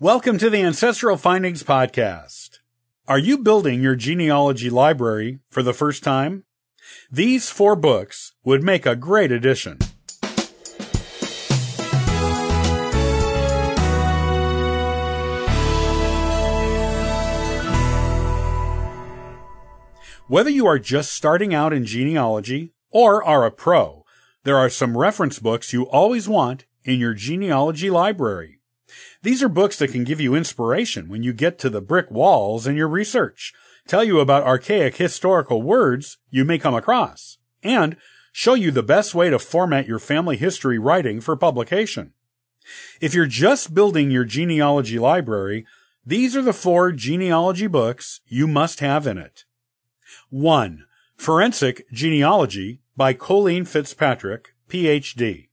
Welcome to the Ancestral Findings Podcast. Are you building your genealogy library for the first time? These four books would make a great addition. Whether you are just starting out in genealogy or are a pro, there are some reference books you always want in your genealogy library. These are books that can give you inspiration when you get to the brick walls in your research, tell you about archaic historical words you may come across, and show you the best way to format your family history writing for publication. If you're just building your genealogy library, these are the four genealogy books you must have in it. 1. Forensic Genealogy by Colleen Fitzpatrick, PhD.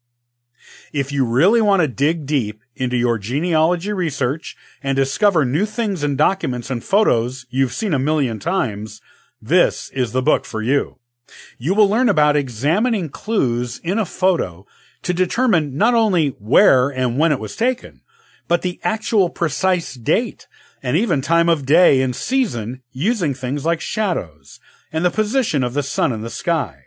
If you really want to dig deep into your genealogy research and discover new things in documents and photos you've seen a million times, this is the book for you. You will learn about examining clues in a photo to determine not only where and when it was taken, but the actual precise date and even time of day and season using things like shadows and the position of the sun in the sky.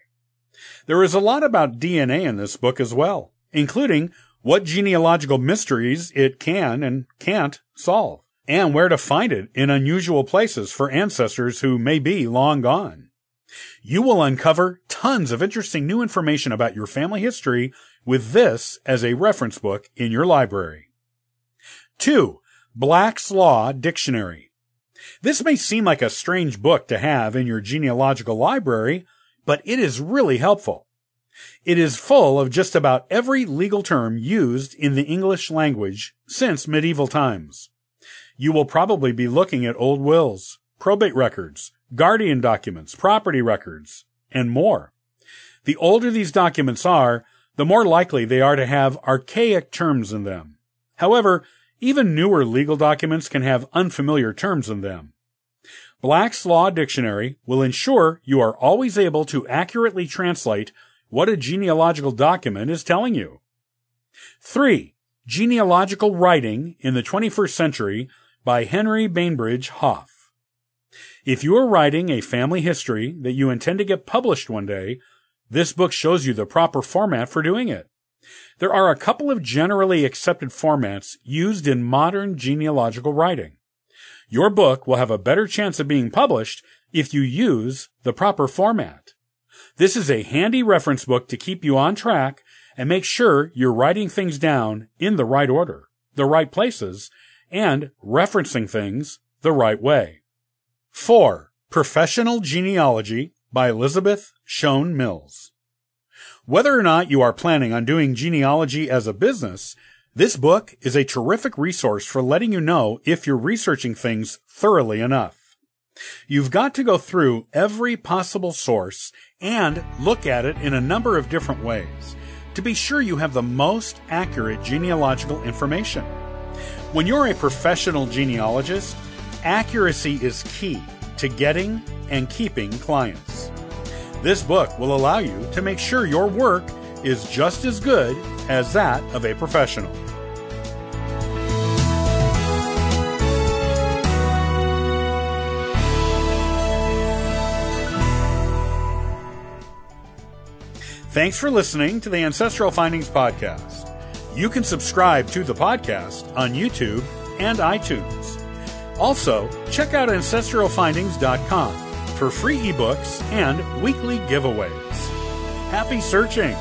There is a lot about DNA in this book as well, including what genealogical mysteries it can and can't solve, and where to find it in unusual places for ancestors who may be long gone. You will uncover tons of interesting new information about your family history with this as a reference book in your library. 2. Black's Law Dictionary. This may seem like a strange book to have in your genealogical library, but it is really helpful. It is full of just about every legal term used in the English language since medieval times. You will probably be looking at old wills, probate records, guardian documents, property records, and more. The older these documents are, the more likely they are to have archaic terms in them. However, even newer legal documents can have unfamiliar terms in them. Black's Law Dictionary will ensure you are always able to accurately translate what a genealogical document is telling you. 3. Genealogical Writing in the 21st Century by Henry Bainbridge Hoff. If you are writing a family history that you intend to get published one day, this book shows you the proper format for doing it. There are a couple of generally accepted formats used in modern genealogical writing. Your book will have a better chance of being published if you use the proper format. This is a handy reference book to keep you on track and make sure you're writing things down in the right order, the right places, and referencing things the right way. 4. Professional Genealogy by Elizabeth Shown Mills. Whether or not you are planning on doing genealogy as a business, this book is a terrific resource for letting you know if you're researching things thoroughly enough. You've got to go through every possible source and look at it in a number of different ways to be sure you have the most accurate genealogical information. When you're a professional genealogist, accuracy is key to getting and keeping clients. This book will allow you to make sure your work is just as good as that of a professional. Thanks for listening to the Ancestral Findings Podcast. You can subscribe to the podcast on YouTube and iTunes. Also, check out ancestralfindings.com for free ebooks and weekly giveaways. Happy searching!